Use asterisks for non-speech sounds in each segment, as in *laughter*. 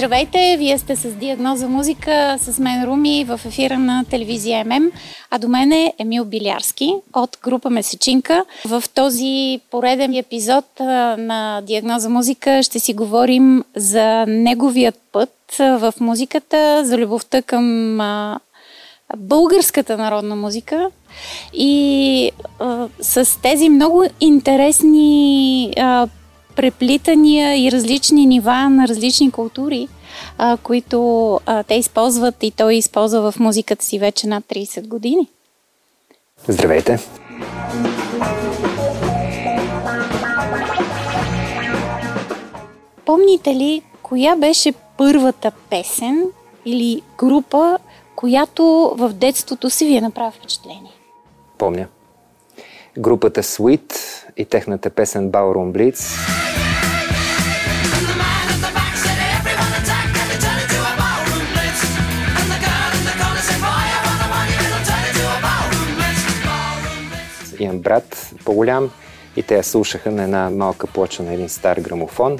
Здравейте, вие сте с Диагноза музика, с мен Руми в ефира на телевизия ММ, а до мен е Емил Билярски от група Месечинка. В този пореден епизод на Диагноза музика ще си говорим за неговият път в музиката, за любовта към българската народна музика и с тези много интересни а, преплитания и различни нива на различни култури, а, които а, те използват и той използва в музиката си вече над 30 години. Здравейте! Помните ли коя беше първата песен или група, която в детството си ви е направи впечатление? Помня. Групата Sweet и техната песен Ballroom Blitz. Имам брат по-голям и те я слушаха на една малка плоча на един стар грамофон.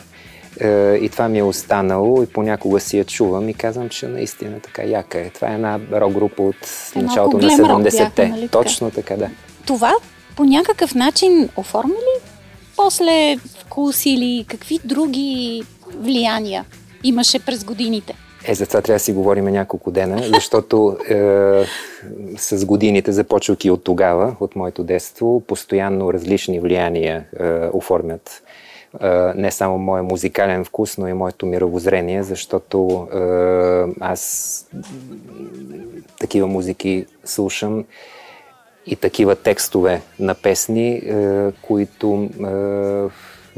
Е, и това ми е останало и понякога си я чувам и казвам, че наистина така яка е. Това е една рок-група от е, началото на 70-те. Нали, Точно така, да. Това по някакъв начин оформи ли после вкус или какви други влияния имаше през годините? Е, за това трябва да си говорим няколко дена, защото е, с годините, започвайки от тогава, от моето детство, постоянно различни влияния е, оформят е, не само моя музикален вкус, но и моето мировоззрение, защото е, аз такива музики слушам и такива текстове на песни, е, които е,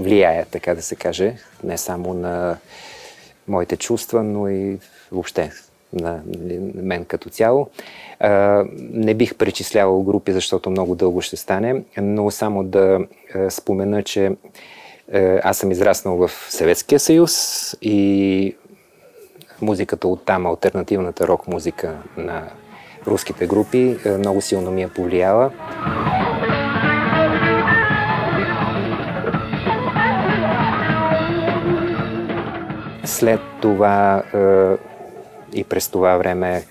влияят, така да се каже, не само на моите чувства, но и въобще на мен като цяло. Е, не бих пречислявал групи, защото много дълго ще стане, но само да спомена, че аз съм израснал в Съветския съюз и музиката от там, альтернативната рок музика на руските групи, е, много силно ми е повлияла. След това е, и през това време е,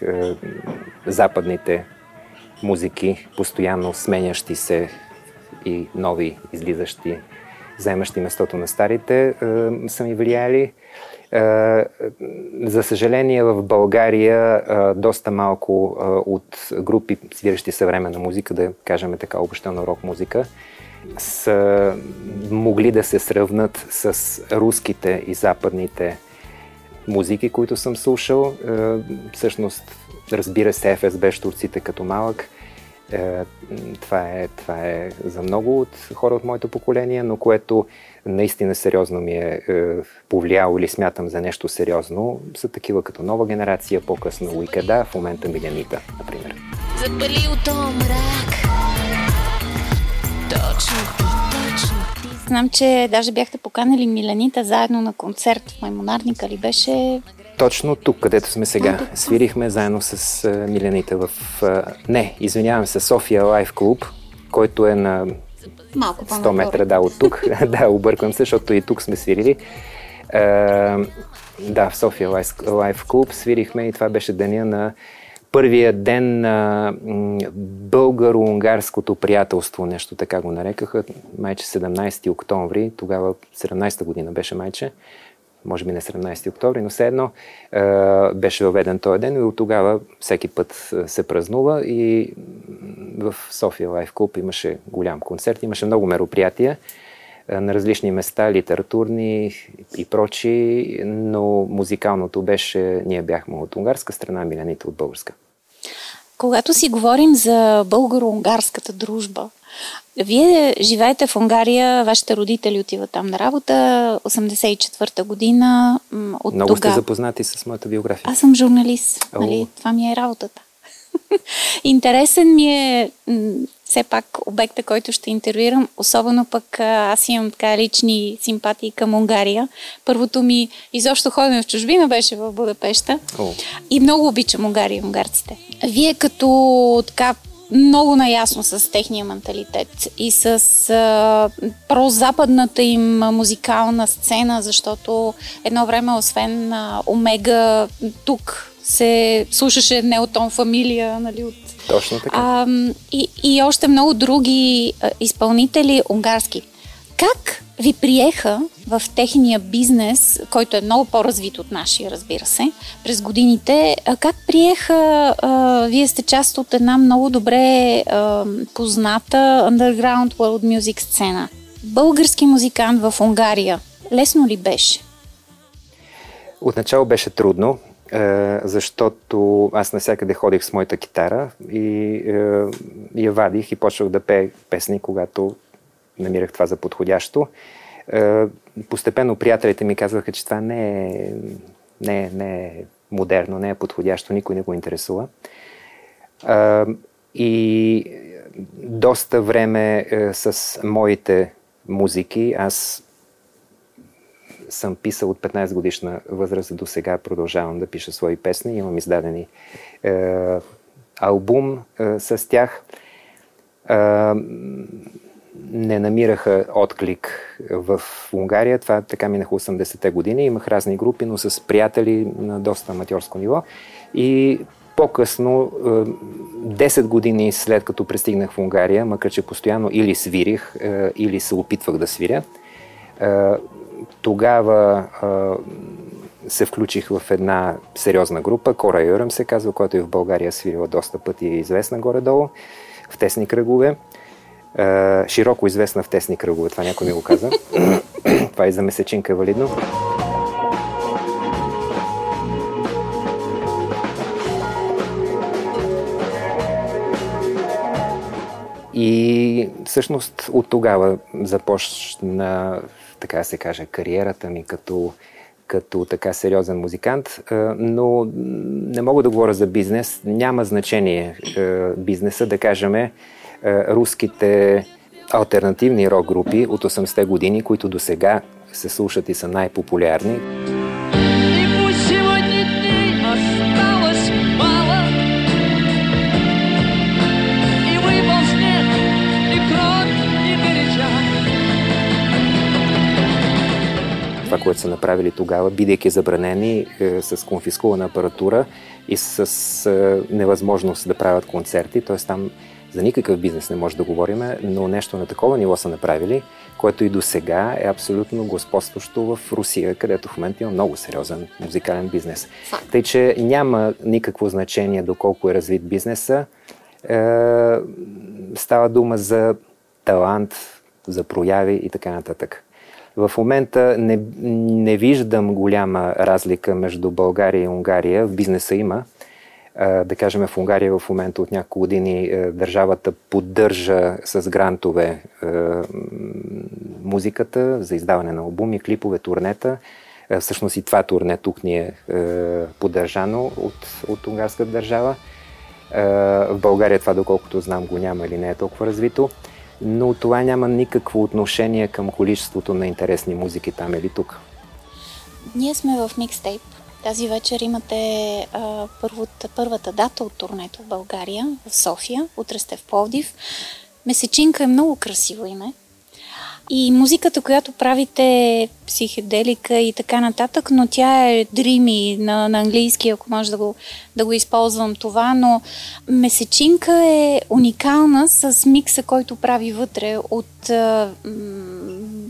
западните музики, постоянно сменящи се и нови излизащи, вземащи местото на старите, са ми влияли. Е, за съжаление в България е, доста малко е, от групи, свиращи съвременна музика, да кажем така обобщена рок музика, са могли да се сравнат с руските и западните музики, които съм слушал. Всъщност, разбира се, ФСБ Штурците като малък. Това е, това е за много от хора от моето поколение, но което наистина сериозно ми е, е повлияло или смятам за нещо сериозно, са такива като нова генерация, по-късно Уикеда, в момента Миленита, например. Запали от мрак, точно ти, точно ти. Знам, че даже бяхте поканали Миленита заедно на концерт в Маймонарника ли беше? Точно тук, където сме сега. Свирихме заедно с Миленита в... Не, извинявам се, София Лайф Клуб, който е на Малко 100 метра, да, от тук. *laughs* да, обърквам се, защото и тук сме свирили. Да, в София Лайф Клуб свирихме и това беше деня на първия ден на българо-унгарското приятелство, нещо така го нарекаха, майче 17 октомври, тогава 17-та година беше майче може би не 17 октомври, но все едно е, беше въведен този ден и от тогава всеки път се празнува и в София Лайф Клуб имаше голям концерт, имаше много мероприятия на различни места, литературни и прочи, но музикалното беше, ние бяхме от унгарска страна, Миляните от българска. Когато си говорим за българо-унгарската дружба, вие живеете в Унгария, вашите родители отиват там на работа, 84-та година. От Много тога... сте запознати с моята биография. Аз съм журналист, нали? това ми е работата. *laughs* Интересен ми е все пак обекта, който ще интервюирам, особено пък аз имам така лични симпатии към Унгария. Първото ми изобщо ходене в чужбина беше в Будапешта О. и много обичам Унгария и унгарците. Вие като така много наясно с техния менталитет и с а, прозападната им музикална сцена, защото едно време, освен а, Омега, тук се слушаше Неотон Фамилия, нали, от... Точно така. А, и, и още много други а, изпълнители унгарски. Как ви приеха в техния бизнес, който е много по-развит от нашия, разбира се, през годините? Как приеха, вие сте част от една много добре позната underground world music сцена. Български музикант в Унгария. Лесно ли беше? Отначало беше трудно, защото аз навсякъде ходих с моята китара и я вадих и почвах да пея песни, когато намирах това за подходящо. Е, постепенно приятелите ми казваха, че това не е, не, е, не е модерно, не е подходящо, никой не го интересува. Е, и доста време е, с моите музики аз съм писал от 15 годишна възраст до сега, продължавам да пиша свои песни. Имам издадени е, албум е, с тях. Не намираха отклик в Унгария. Това така минаха 80-те години. Имах разни групи, но с приятели на доста аматьорско ниво. И по-късно, 10 е, години след като пристигнах в Унгария, макар че постоянно или свирих, е, или се опитвах да свиря, е, тогава се включих в една сериозна група, Кора Юръм се казва, която и в България свирила доста пъти и известна горе-долу, в тесни кръгове широко известна в тесни кръгове, това някой ми го каза. *clears throat* това и за месечинка е валидно. И всъщност от тогава започна, така се каже, кариерата ми като, като така сериозен музикант, но не мога да говоря за бизнес. Няма значение бизнеса, да кажем, е, руските альтернативни рок групи от 80-те години, които до сега се слушат и са най-популярни. това, което са направили тогава, бидейки забранени е, с конфискувана апаратура и с е, невъзможност да правят концерти. Т.е. там за никакъв бизнес не може да говорим, но нещо на такова ниво са направили, което и до сега е абсолютно господстващо в Русия, където в момента има много сериозен музикален бизнес. Тъй, че няма никакво значение доколко е развит бизнеса. Е, става дума за талант, за прояви и така нататък. В момента не, не виждам голяма разлика между България и Унгария. В бизнеса има, да кажем в Унгария в момента от няколко години държавата поддържа с грантове музиката за издаване на албуми, клипове, турнета. Всъщност и това турне тук ни е поддържано от, от унгарската държава. В България това, доколкото знам, го няма или не е толкова развито. Но това няма никакво отношение към количеството на интересни музики там или тук. Ние сме в микстейп тази вечер имате а, първата, първата дата от турнето в България, в София. Утре сте в Пловдив. Месечинка е много красиво име. И музиката, която правите, психеделика и така нататък, но тя е дрими на, на английски, ако може да го, да го използвам това, но месечинка е уникална с микса, който прави вътре от а,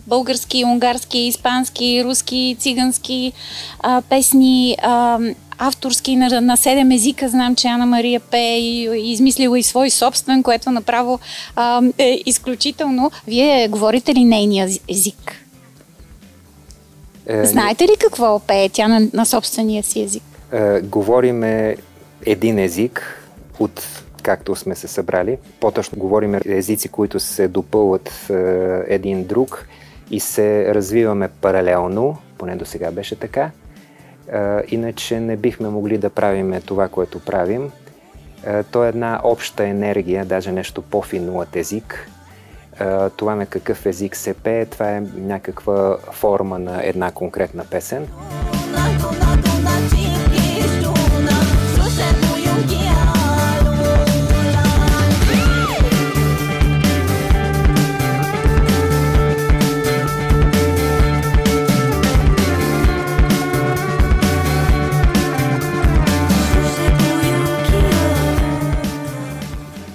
български, унгарски, испански, руски, цигански а, песни. А, авторски на, на седем езика. Знам, че Ана Мария пее и, и измислила и свой собствен, което направо а, е изключително. Вие говорите ли нейния език? Е, Знаете ли какво пее тя на, на собствения си език? Е, говориме един език от както сме се събрали. По-точно говорим езици, които се допълват е, един друг и се развиваме паралелно, поне до сега беше така. Иначе не бихме могли да правим това, което правим. То е една обща енергия, даже нещо по-финно от език. Това на какъв език се пее, това е някаква форма на една конкретна песен.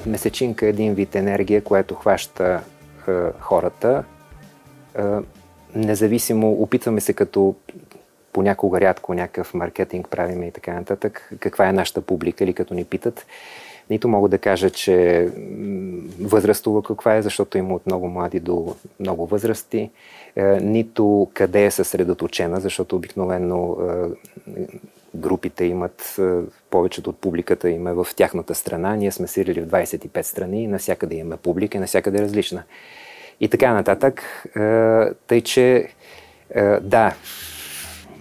Месечинка е един вид енергия, която хваща е, хората. Е, независимо, опитваме се като понякога рядко някакъв маркетинг правиме и така нататък, каква е нашата публика или като ни питат. Нито мога да кажа, че възрастово каква е, защото има от много млади до много възрасти, е, нито къде е съсредоточена, защото обикновено е, групите имат, е, повечето от публиката има в тяхната страна. Ние сме свирили в 25 страни и навсякъде имаме публика и навсякъде е различна. И така нататък. Тъй, че да,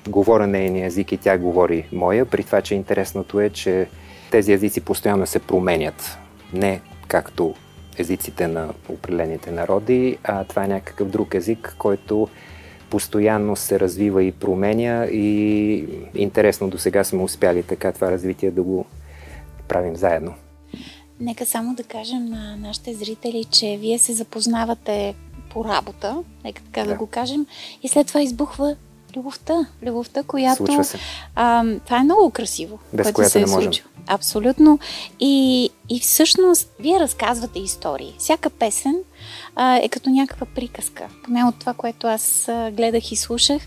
говоря нейния език и тя говори моя, при това, че интересното е, че тези езици постоянно се променят. Не както езиците на определените народи, а това е някакъв друг език, който постоянно се развива и променя и интересно до сега сме успяли така това развитие да го правим заедно. Нека само да кажем на нашите зрители, че вие се запознавате по работа, нека така да, да го кажем, и след това избухва любовта. Любовта, която... А, това е много красиво. Без което се е не можем. Случва. Абсолютно. И, и всъщност, вие разказвате истории. Всяка песен а, е като някаква приказка. Поне от това, което аз а, гледах и слушах.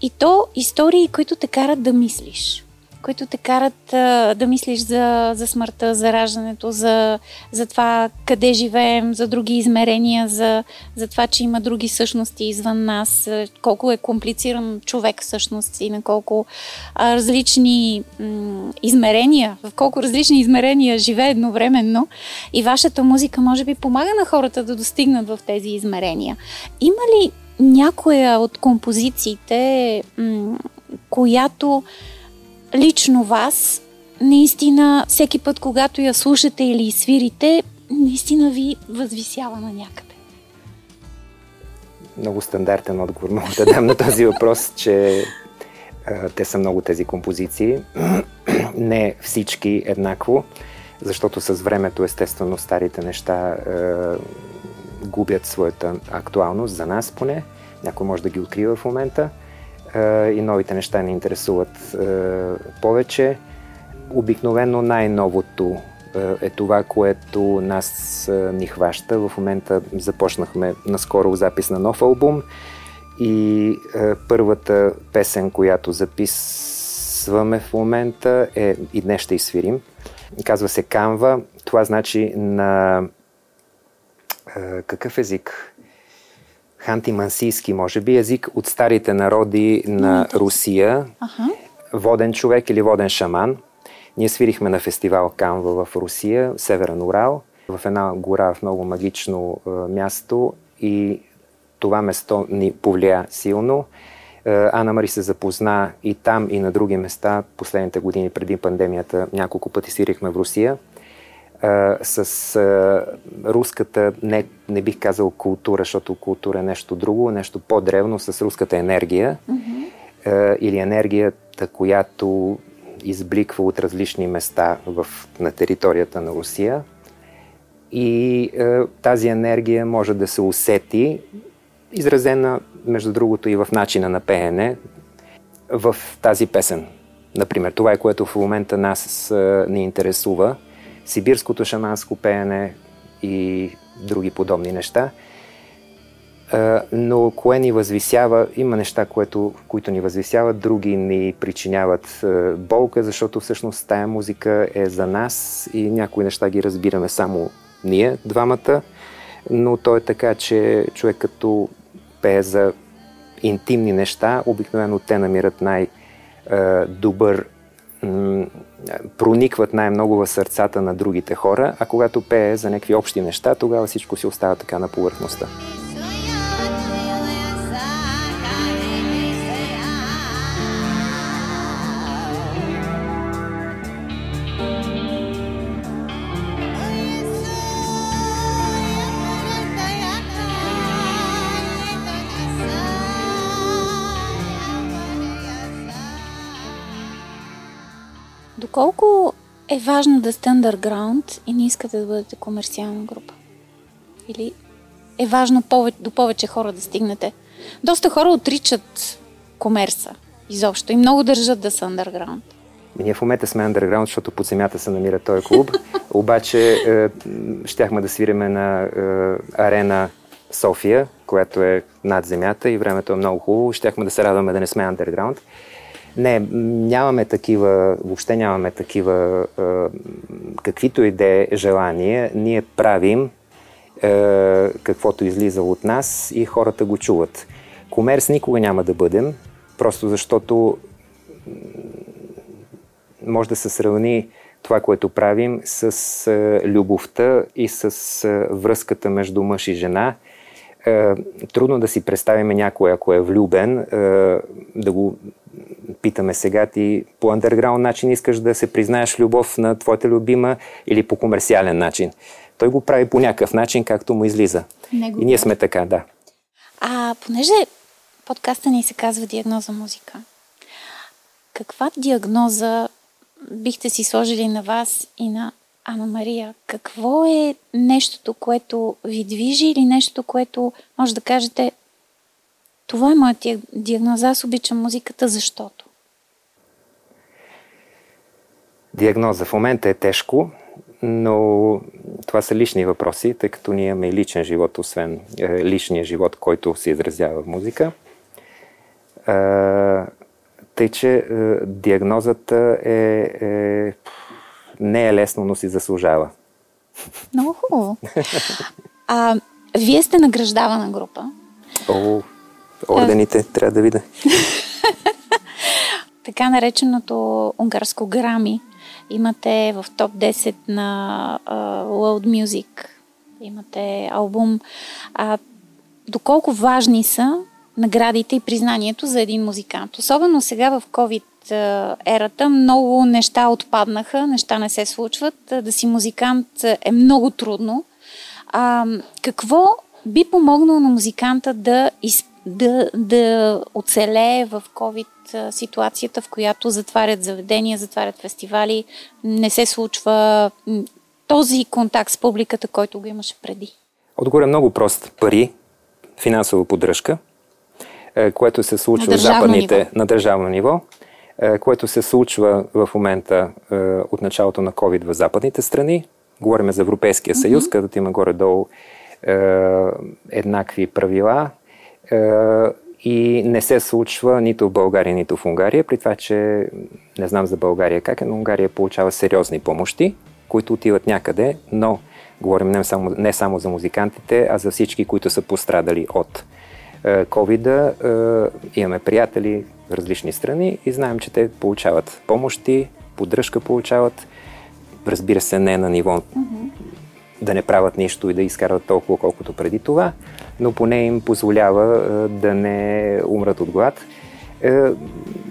И то истории, които те карат да мислиш които те карат а, да мислиш за, за смъртта, за раждането, за, за това къде живеем, за други измерения, за, за това, че има други същности извън нас, колко е комплициран човек всъщност и на колко а, различни м- измерения, в колко различни измерения живее едновременно. И вашата музика може би помага на хората да достигнат в тези измерения. Има ли някоя от композициите, м- която лично вас, наистина всеки път, когато я слушате или свирите, наистина ви възвисява на някъде? Много стандартен отговор мога да дам на този въпрос, че а, те са много тези композиции. *clears throat* Не всички еднакво, защото с времето, естествено, старите неща а, губят своята актуалност, за нас поне. Някой може да ги открива в момента и новите неща ни интересуват повече. Обикновено най-новото е това, което нас ни хваща. В момента започнахме наскоро запис на нов албум и първата песен, която записваме в момента е и днес ще изсвирим. Казва се Канва. Това значи на какъв език? Хантимансийски, може би, език от старите народи на Русия. Ага. Воден човек или воден шаман. Ние свирихме на фестивал Канва в Русия, Северен Урал, в една гора в много магично е, място и това место ни повлия силно. Е, Ана Мари се запозна и там, и на други места. Последните години преди пандемията няколко пъти свирихме в Русия а, с а, руската, не, не бих казал култура, защото култура е нещо друго, нещо по-древно, с руската енергия mm-hmm. а, или енергията, която избликва от различни места в, на територията на Русия. И а, тази енергия може да се усети, изразена, между другото, и в начина на пеене, в тази песен. Например, това е което в момента нас а, ни интересува – сибирското шаманско пеене и други подобни неща. Но кое ни възвисява, има неща, което, които ни възвисяват, други ни причиняват болка, защото всъщност тая музика е за нас и някои неща ги разбираме само ние, двамата, но то е така, че човек като пее за интимни неща, обикновено те намират най-добър проникват най-много в сърцата на другите хора, а когато пее за някакви общи неща, тогава всичко си остава така на повърхността. Доколко е важно да сте underground и не искате да бъдете комерциална група? Или е важно повече, до повече хора да стигнете? Доста хора отричат комерса изобщо и много държат да са underground. Ние в момента сме underground, защото под земята се намира този клуб. *laughs* Обаче е, щяхме да свириме на е, арена София, която е над земята и времето е много хубаво. Щяхме да се радваме да не сме underground. Не, нямаме такива, въобще нямаме такива, каквито и да е желания. Ние правим каквото излиза от нас и хората го чуват. Комерс никога няма да бъдем, просто защото може да се сравни това, което правим с любовта и с връзката между мъж и жена. Е, трудно да си представим някой, ако е влюбен, е, да го питаме сега ти по андерграунд начин искаш да се признаеш любов на твоята любима или по комерциален начин. Той го прави по някакъв начин, както му излиза. И ние сме така, да. А понеже подкаста ни се казва Диагноза музика, каква диагноза бихте си сложили на вас и на Ана Мария? Какво е нещото, което ви движи или нещо, което може да кажете това е моята диагноза, аз обичам музиката, защото? Диагноза в момента е тежко, но това са лични въпроси, тъй като ние имаме и личен живот, освен е, личния живот, който се изразява в музика. Е, тъй, че е, диагнозата е, е, не е лесно, но си заслужава. Много хубаво. А, вие сте награждавана група. О, ордените, а... трябва да видя. *laughs* така нареченото унгарско грами Имате в топ 10 на uh, World Music. Имате албум. А, доколко важни са наградите и признанието за един музикант. Особено сега в COVID ерата много неща отпаднаха, неща не се случват. Да си музикант е много трудно. А, какво би помогнало на музиканта да, из, да, да оцелее в COVID ситуацията, в която затварят заведения, затварят фестивали, не се случва този контакт с публиката, който го имаше преди? Отгоре много прост. Пари, финансова поддръжка, е, което се случва на в западните ниво. на държавно ниво, което се случва в момента е, от началото на COVID в западните страни. Говорим за Европейския съюз, mm-hmm. където има горе-долу еднакви правила и не се случва нито в България, нито в Унгария, при това, че не знам за България как е, но Унгария получава сериозни помощи, които отиват някъде, но говорим не само, не само за музикантите, а за всички, които са пострадали от covid Е, имаме приятели в различни страни и знаем, че те получават помощи, поддръжка получават, разбира се, не на ниво mm-hmm. да не правят нищо и да изкарват толкова, колкото преди това, но поне им позволява да не умрат от глад. Е,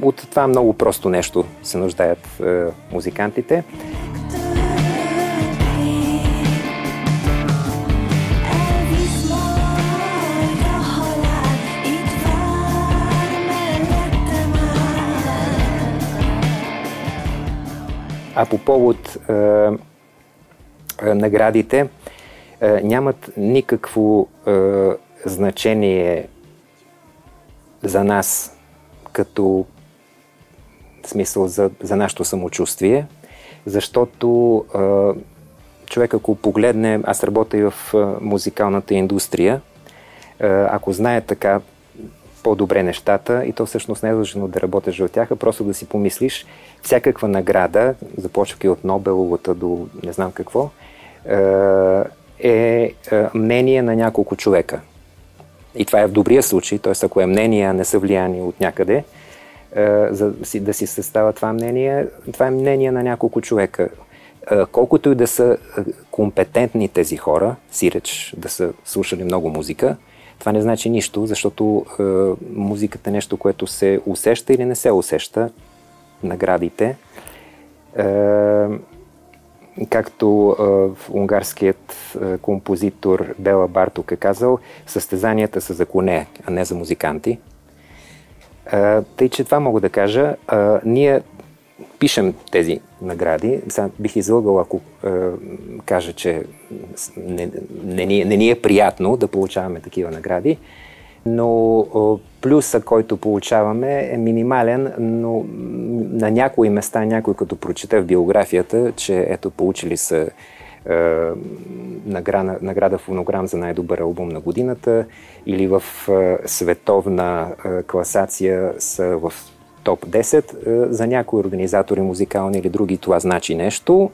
от това много просто нещо се нуждаят е, музикантите. А по повод е, е, наградите, е, нямат никакво е, значение за нас като смисъл за, за нашето самочувствие, защото е, човек ако погледне, аз работя и в е, музикалната индустрия, е, ако знае така по-добре нещата и то всъщност не е задължено да работиш в тях, а просто да си помислиш всякаква награда, започвайки от Нобеловата до не знам какво, е, е, е мнение на няколко човека. И това е в добрия случай, т.е. ако е мнение, а не са влияни от някъде, е, за да си състава това мнение, това е мнение на няколко човека. Е, колкото и да са компетентни тези хора, сиреч да са слушали много музика, това не значи нищо, защото е, музиката е нещо, което се усеща или не се усеща. Наградите. Е, както в унгарският композитор Бела Барток е казал, състезанията са за коне, а не за музиканти. Тъй, че това мога да кажа. Ние пишем тези награди. Сега бих излъгал, ако е, кажа, че не, не, не, не ни е приятно да получаваме такива награди, но е, плюса, който получаваме е минимален, но на някои места, някой като прочете в биографията, че ето получили са е, награда, награда фонограм за най-добър албум на годината или в е, световна е, класация са в топ 10. За някои организатори, музикални или други, това значи нещо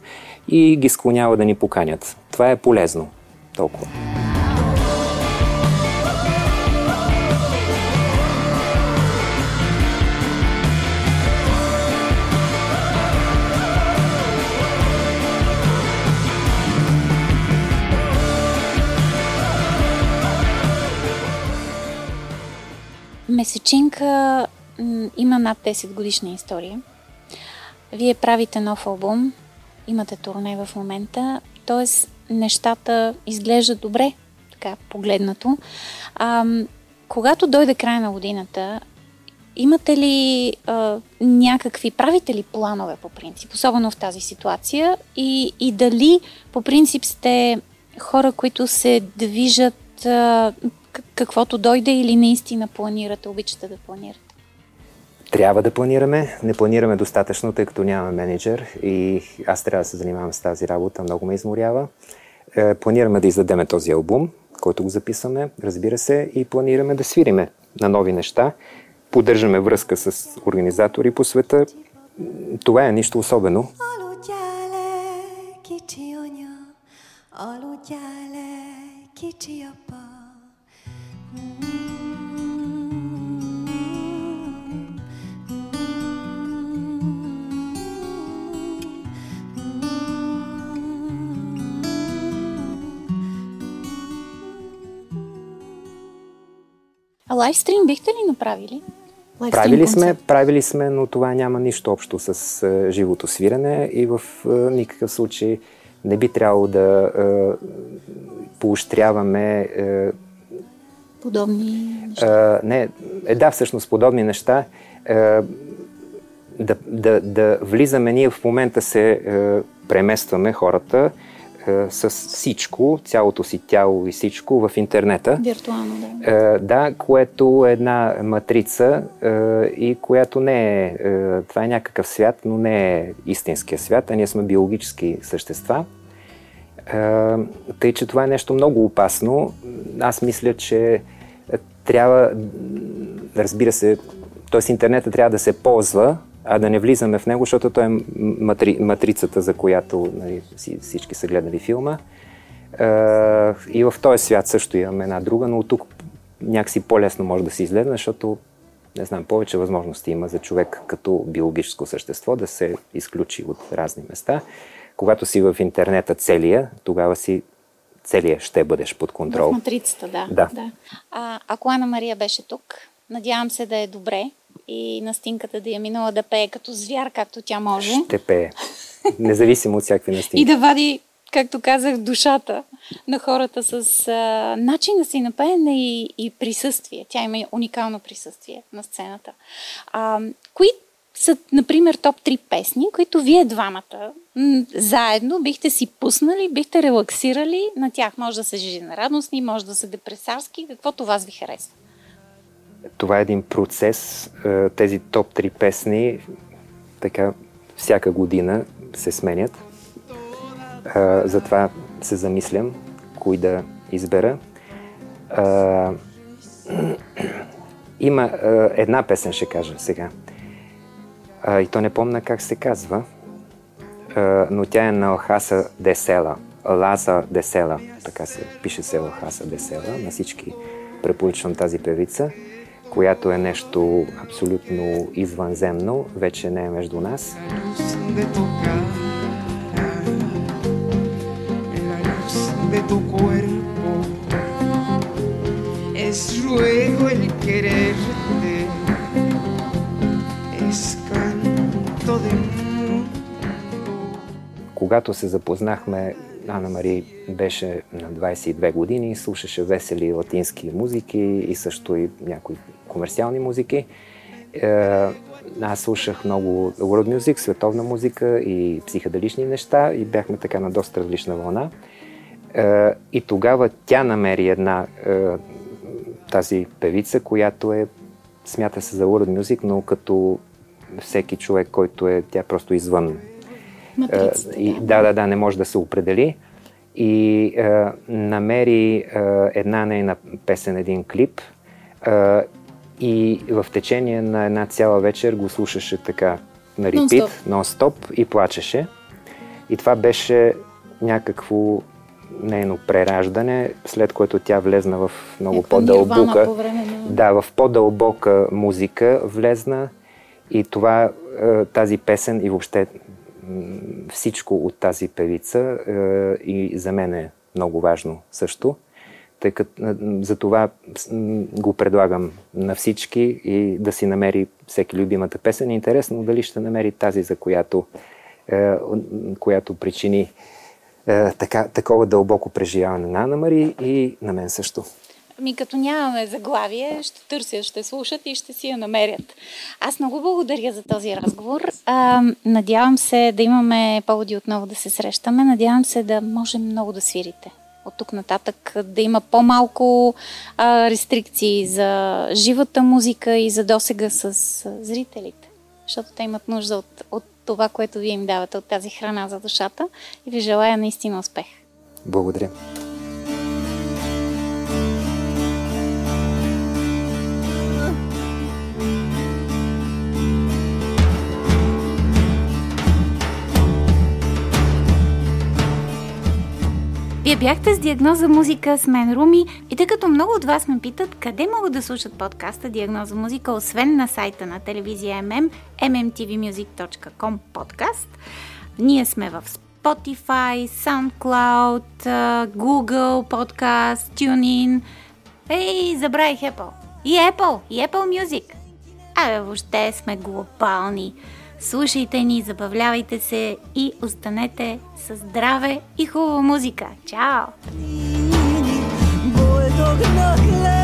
и ги склонява да ни поканят. Това е полезно. Толкова. Месечинка има над 10 годишна история. Вие правите нов албум, имате турне в момента, т.е. нещата изглеждат добре, така погледнато. А, когато дойде края на годината, имате ли а, някакви, правите ли планове по принцип, особено в тази ситуация и, и дали по принцип сте хора, които се движат а, каквото дойде или наистина планирате, обичате да планирате? Трябва да планираме. Не планираме достатъчно, тъй като нямаме менеджер и аз трябва да се занимавам с тази работа. Много ме изморява. Е, планираме да издадеме този албум, който го записваме, разбира се, и планираме да свириме на нови неща. Поддържаме връзка с организатори по света. Това е нищо особено. А лайвстрим бихте ли направили? правили сме, правили сме, но това няма нищо общо с е, живото свирене и в е, никакъв случай не би трябвало да е, поощряваме е, подобни неща. Е, не, е, да, всъщност подобни неща. Е, да, да, да влизаме, ние в момента се е, преместваме хората е, с всичко, цялото си тяло и всичко в интернета. Виртуално, да. Е, да, което е една матрица е, и която не е, е, това е някакъв свят, но не е истинския свят, а ние сме биологически същества. Е, тъй, че това е нещо много опасно. Аз мисля, че трябва, разбира се, т.е. интернета трябва да се ползва, а да не влизаме в него, защото той е матри, матрицата, за която нали, всички са гледали филма. И в този свят също имаме една друга, но от тук някакси по-лесно може да се изгледа, защото не знам, повече възможности има за човек като биологическо същество да се изключи от разни места. Когато си в интернета целия, тогава си целия ще бъдеш под контрол. В матрицата, да. да. да. А, ако Ана Мария беше тук, надявам се да е добре и настинката да я минала да пее като звяр, както тя може. Ще пее. Независимо от всякакви настинки. и да вади, както казах, душата на хората с а, начина си на пеене и, и присъствие. Тя има уникално присъствие на сцената. А, кои са, например, топ 3 песни, които вие двамата м- заедно бихте си пуснали, бихте релаксирали на тях. Може да са жизнерадостни, може да са депресарски, каквото вас ви харесва. Това е един процес. Е, тези топ 3 песни така всяка година се сменят. Е, затова се замислям кои да избера. Е, *clears throat* има една песен, ще кажа сега. И то не помня как се казва, но тя е на Алхаса Десела. Лаза Десела, така се пише се Алхаса Десела. На всички препоръчвам тази певица която е нещо абсолютно извънземно, вече не е между нас. Когато се запознахме Ана Мари беше на 22 години, слушаше весели латински музики и също и някои комерциални музики. Е, аз слушах много world music, световна музика и психоделични неща и бяхме така на доста различна вълна. Е, и тогава тя намери една е, тази певица, която е смята се за world music, но като всеки човек, който е тя просто извън. Матрицата, и, да, да, да, не може да се определи. И е, намери е, една нейна песен, един клип. Е, и в течение на една цяла вечер го слушаше така на репит, нон-стоп и плачеше. И това беше някакво нейно прераждане, след което тя влезна в много Е, по-дълбока. По време на... Да, в по-дълбока музика влезна и това, е, тази песен и въобще всичко от тази певица е, и за мен е много важно също, тъй като за това го предлагам на всички и да си намери всеки любимата песен. Интересно дали ще намери тази, за която, е, която причини е, така, такова дълбоко преживяване на Ана Мари и на мен също. Ми като нямаме заглавие, ще търсят, ще слушат и ще си я намерят. Аз много благодаря за този разговор. А, надявам се да имаме поводи отново да се срещаме. Надявам се да можем много да свирите. От тук нататък да има по-малко а, рестрикции за живата музика и за досега с зрителите. Защото те имат нужда от, от това, което вие им давате, от тази храна за душата. И ви желая наистина успех. Благодаря. Вие бяхте с диагноза музика с мен, Руми, и тъй като много от вас ме питат къде могат да слушат подкаста Диагноза музика, освен на сайта на телевизия MM, mmtvmusic.com подкаст, ние сме в Spotify, SoundCloud, Google Podcast, TuneIn. Ей, забравих Apple. И Apple, и Apple Music. Абе, въобще сме глобални. Слушайте ни, забавлявайте се и останете с здраве и хубава музика. Чао! Boy, dog, knock,